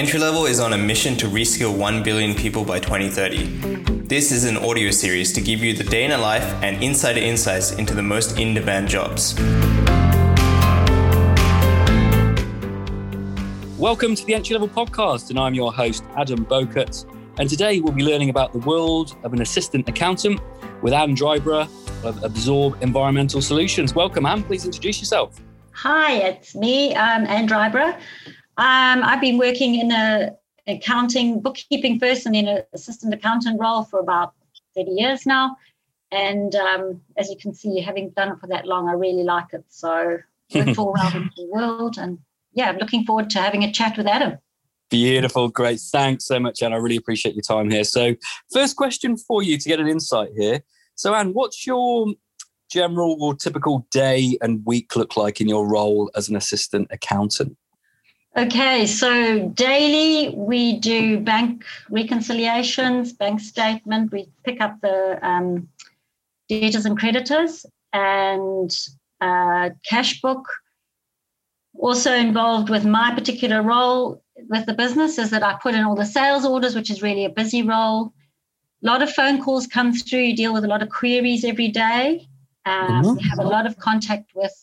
Entry Level is on a mission to reskill 1 billion people by 2030. This is an audio series to give you the day in a life and insider insights into the most in demand jobs. Welcome to the Entry Level Podcast, and I'm your host, Adam Bowcutt. And today we'll be learning about the world of an assistant accountant with Anne Dryburgh of Absorb Environmental Solutions. Welcome, Anne. Please introduce yourself. Hi, it's me, um, Anne Dryburgh. Um, I've been working in a accounting, bookkeeping first, and then an assistant accountant role for about 30 years now. And um, as you can see, having done it for that long, I really like it. So worked all around the world and yeah, I'm looking forward to having a chat with Adam. Beautiful, great. Thanks so much, Anne. I really appreciate your time here. So, first question for you to get an insight here. So, Anne, what's your general or typical day and week look like in your role as an assistant accountant? Okay, so daily we do bank reconciliations, bank statement. We pick up the um, debtors and creditors and uh, cash book also involved with my particular role with the business is that I put in all the sales orders, which is really a busy role. A lot of phone calls come through. You deal with a lot of queries every day. Um, mm-hmm. We have a lot of contact with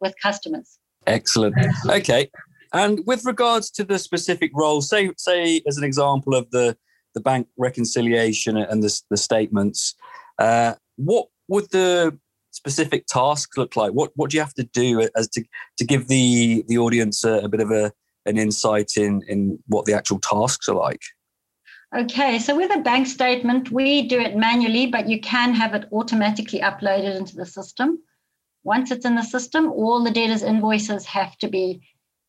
with customers. Excellent. Okay. And with regards to the specific role, say say as an example of the the bank reconciliation and the, the statements, uh, what would the specific tasks look like? What what do you have to do as to to give the the audience a, a bit of a an insight in in what the actual tasks are like? Okay, so with a bank statement, we do it manually, but you can have it automatically uploaded into the system. Once it's in the system, all the debtors' invoices have to be,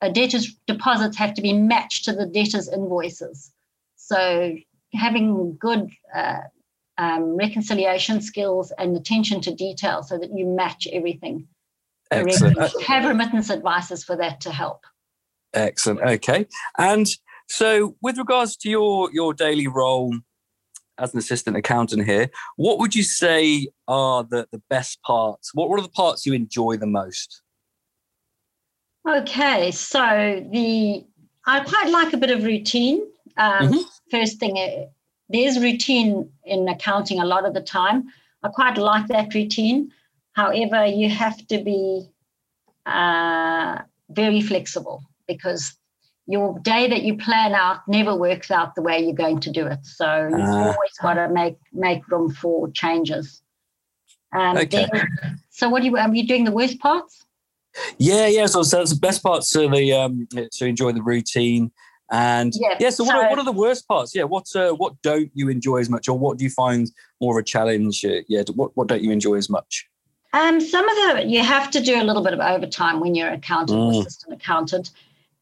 uh, debtors' deposits have to be matched to the debtors' invoices. So having good uh, um, reconciliation skills and attention to detail so that you match everything. Excellent. Have remittance advices for that to help. Excellent. Okay. And so, with regards to your your daily role as an assistant accountant here, what would you say are the, the best parts? What, what are the parts you enjoy the most? Okay, so the I quite like a bit of routine. Um, mm-hmm. First thing there's routine in accounting a lot of the time. I quite like that routine. However, you have to be uh, very flexible because your day that you plan out never works out the way you're going to do it. So you've uh, always got to make make room for changes. Um, okay. Then, so what are you are you doing the worst parts? Yeah, yeah. So, so the best parts to the um, to enjoy the routine and yeah, yeah so, what, are, what are the worst parts? Yeah, what uh, what don't you enjoy as much, or what do you find more of a challenge? Uh, yeah, what what don't you enjoy as much? Um, some of the you have to do a little bit of overtime when you're an accountant mm. or assistant accountant,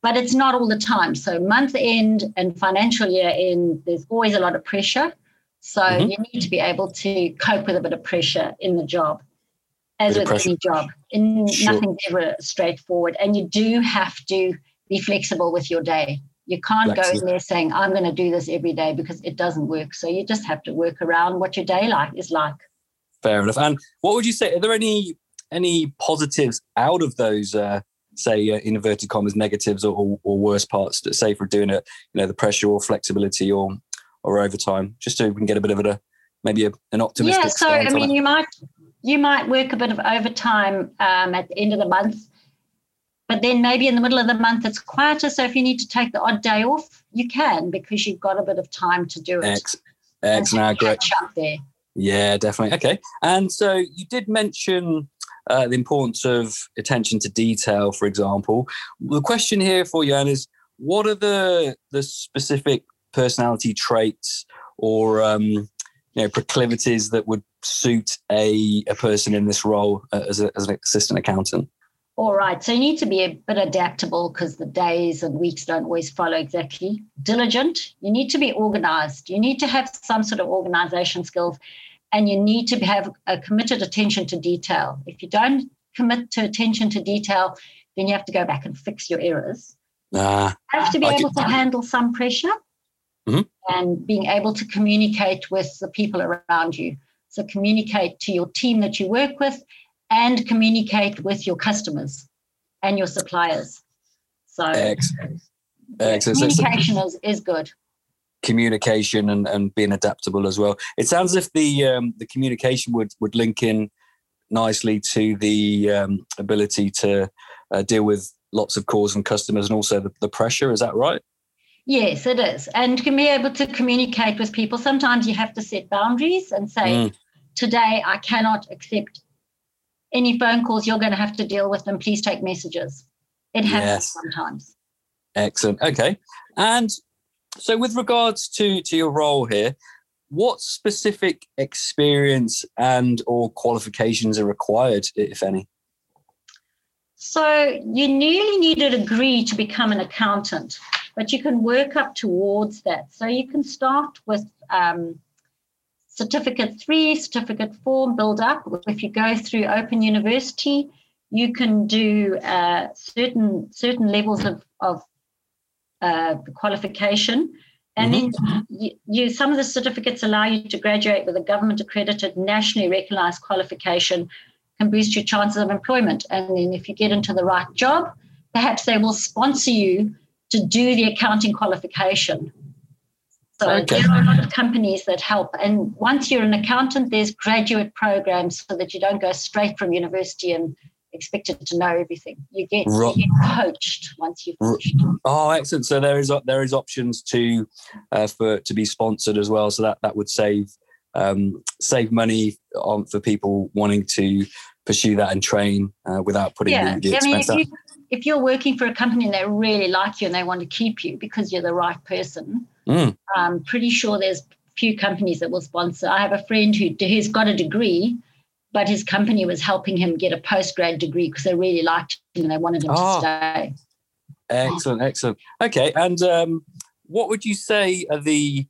but it's not all the time. So month end and financial year end, there's always a lot of pressure. So mm-hmm. you need to be able to cope with a bit of pressure in the job, as with any job. In sure. nothing's ever straightforward, and you do have to be flexible with your day. You can't go in there saying, I'm going to do this every day because it doesn't work. So you just have to work around what your day like is like. Fair enough. And what would you say? Are there any any positives out of those, uh, say, uh, inverted commas, negatives or, or, or worse parts, to, say, for doing it, you know, the pressure or flexibility or or overtime, just so we can get a bit of a maybe a, an optimistic. Yeah. So I mean, you might you might work a bit of overtime um, at the end of the month but then maybe in the middle of the month it's quieter. So if you need to take the odd day off, you can because you've got a bit of time to do it. X, X, now great. there. Yeah, definitely. Okay. And so you did mention uh, the importance of attention to detail, for example. The question here for you, Anne, is what are the the specific personality traits or um, you know proclivities that would suit a, a person in this role uh, as, a, as an assistant accountant? All right. So you need to be a bit adaptable because the days and weeks don't always follow exactly. Diligent. You need to be organized. You need to have some sort of organization skills and you need to have a committed attention to detail. If you don't commit to attention to detail, then you have to go back and fix your errors. Uh, you have to be I able can... to handle some pressure mm-hmm. and being able to communicate with the people around you. So communicate to your team that you work with and communicate with your customers and your suppliers. So excellent. Excellent. Communication is, is good. communication and, and being adaptable as well. It sounds as if the um, the communication would would link in nicely to the um, ability to uh, deal with lots of calls and customers and also the, the pressure. Is that right? Yes, it is. And can be able to communicate with people. Sometimes you have to set boundaries and say, Mm. today I cannot accept any phone calls. You're going to have to deal with them. Please take messages. It happens Yes. sometimes. Excellent. Okay. And so, with regards to to your role here, what specific experience and or qualifications are required, if any? So you nearly need a degree to become an accountant, but you can work up towards that. So you can start with um, certificate three, certificate four, build up. If you go through Open University, you can do uh, certain certain levels of of uh, qualification, and then you, you some of the certificates allow you to graduate with a government accredited, nationally recognized qualification can boost your chances of employment. And then if you get into the right job, perhaps they will sponsor you to do the accounting qualification. So Okay. there are a lot of companies that help. And once you're an accountant, there's graduate programs so that you don't go straight from university and expected to know everything. You get, Right. you get coached once you've. Oh, excellent! So there is there is options to uh, for to be sponsored as well. So that that would save um, save money on for people wanting to pursue that and train uh, without putting Yeah, the, the I mean, expense if, you, if you're working for a company and they really like you and they want to keep you because you're the right person, Mm. I'm pretty sure there's few companies that will sponsor. I have a friend who who's got a degree, but his company was helping him get a postgrad degree because they really liked him and they wanted him Oh. to stay. Excellent, excellent. Okay, and um, what would you say are the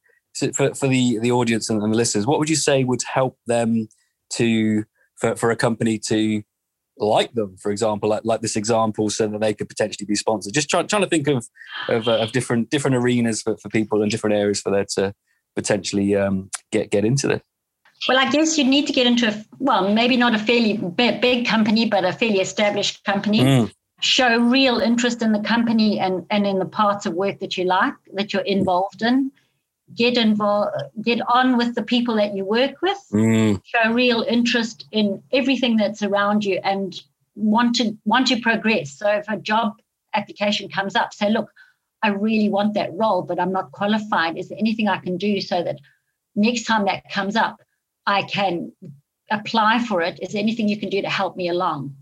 for for the the audience and, and the listeners? What would you say would help them to for for a company to like them, for example, like, like this example, so that they could potentially be sponsored. Just trying trying to think of of, uh, of different different arenas for, for people and different areas for there to potentially um, get get into this. Well, I guess you need to get into a well, maybe not a fairly big, big company, but a fairly established company. Mm, show real interest in the company and, and in the parts of work that you like, that you're involved in. Get involved, get on with the people that you work with. mm, Show real interest in everything that's around you and want to want to progress. So if a job application comes up, say, look, I really want that role, but I'm not qualified. Is there anything I can do so that next time that comes up, I can apply for it? Is there anything you can do to help me along?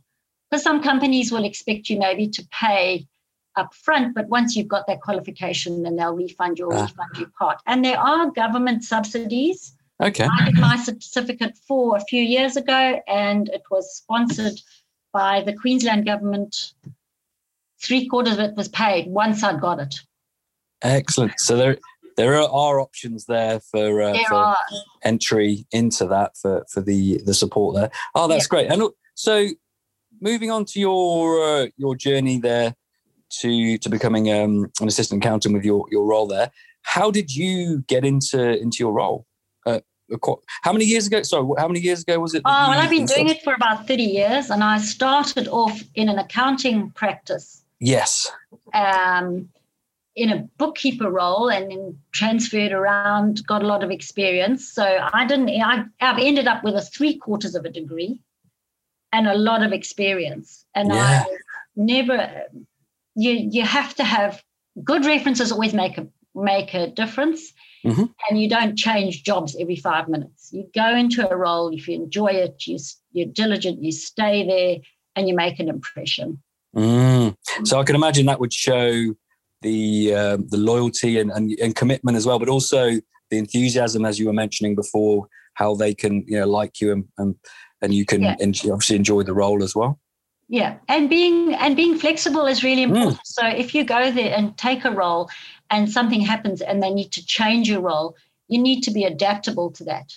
Because some companies will expect you maybe to pay up front, but once you've got that qualification, then they'll refund you or Ah. refund you part. And there are government subsidies. okay. I did my certificate for a few years ago, and it was sponsored by the Queensland government. Three quarters of it was paid once I got it. Excellent. So there there are, are options there for uh, There for entry into that for for the the support there. Oh, that's Yeah. great. And so moving on to your uh, your journey there to to becoming um, an assistant accountant with your your role there. How did you get into into your role? Uh, how many years ago? Sorry, how many years ago was it? Oh, well, I've been doing it for about 30 years, and I started off in an accounting practice, Yes. um, in a bookkeeper role, and then transferred around, got a lot of experience. So I didn't, I, I've ended up with a three quarters of a degree and a lot of experience. And Yeah. I never, you, you have to have good references, always make a, make a difference. Mhm. And you don't change jobs every five minutes. You go into a role, if you enjoy it, you you're diligent, you stay there, and you make an impression. Mm. So I can imagine that would show the um, the loyalty and, and and commitment as well, but also the enthusiasm, as you were mentioning before, how they can you know like you and and, and you can Yeah. en- obviously enjoy the role as well. Yeah, and being and being flexible is really Mm. important. So if you go there and take a role, and something happens, and they need to change your role, you need to be adaptable to that.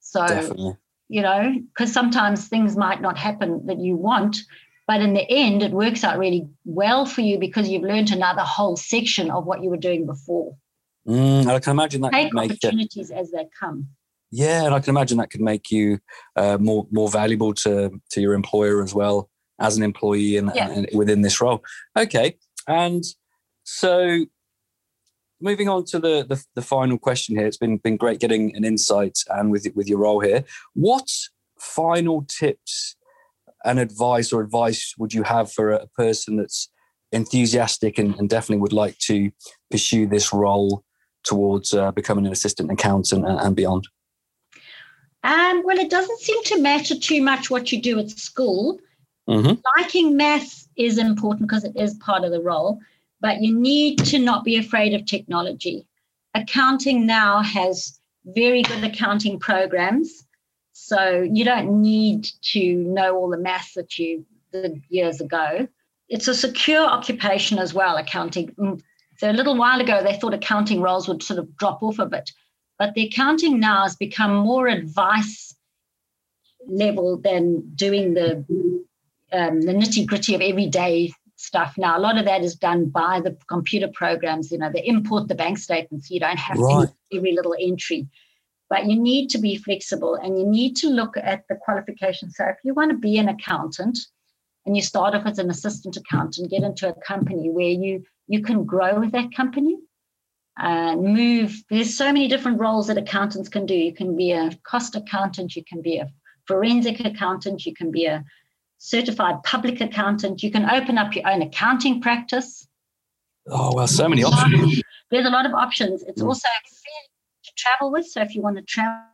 So Definitely. you know, because sometimes things might not happen that you want, but in the end, it works out really well for you because you've learned another whole section of what you were doing before. Mm, I can imagine that Take could make it, opportunities as they come. yeah, and I can imagine that could make you uh, more more valuable to to your employer as well as an employee and, Yeah. and within this role. Okay, and so moving on to the, the, the final question here. It's been been great getting an insight and with with your role here. What final tips and advice or advice would you have for a person that's enthusiastic and, and definitely would like to pursue this role towards uh, becoming an assistant accountant and, and beyond? Um, well, it doesn't seem to matter too much what you do at school. Mm-hmm. Liking maths is important because it is part of the role, but you need to not be afraid of technology. Accounting now has very good accounting programs, so you don't need to know all the maths that you did years ago. It's a secure occupation as well, accounting. Mm, so a little while ago, they thought accounting roles would sort of drop off a bit, but the accounting now has become more advice level than doing the um, the nitty gritty of everyday stuff now. A lot of that is done by the computer programs. You know, they import the bank statements. You don't have right. every little entry. But you need to be flexible and you need to look at the qualifications. So if you want to be an accountant and you start off as an assistant accountant, get into a company where you you can grow with that company and move. There's so many different roles that accountants can do. You can be a cost accountant, you can be a forensic accountant, you can be a certified public accountant. You can open up your own accounting practice. Oh, well, so many options. There's a lot of options. It's mm. also to travel with. So if you want to travel,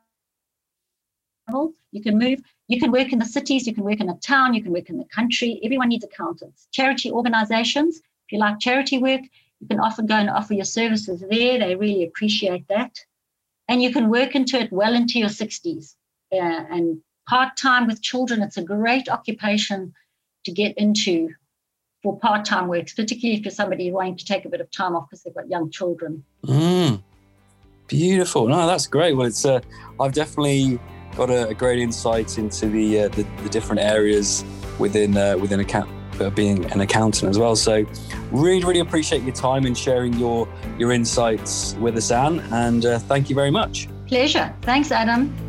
you can move. You can work in the cities, you can work in a town, you can work in the country. Everyone needs accountants. Charity organizations, if you like charity work, you can often go and offer your services there. They really appreciate that. And you can work into it well into your 60s uh, and part time with children, it's a great occupation to get into for part time work, particularly if you're somebody wanting to take a bit of time off because they've got young children. Mm, beautiful. No, that's great. Well, it's uh, I've definitely got a, a great insight into the, uh, the, the different areas within uh, within account uh, being an accountant as well. So, really, really appreciate your time and sharing your your insights with us, Anne. And uh, thank you very much. Pleasure. Thanks, Adam.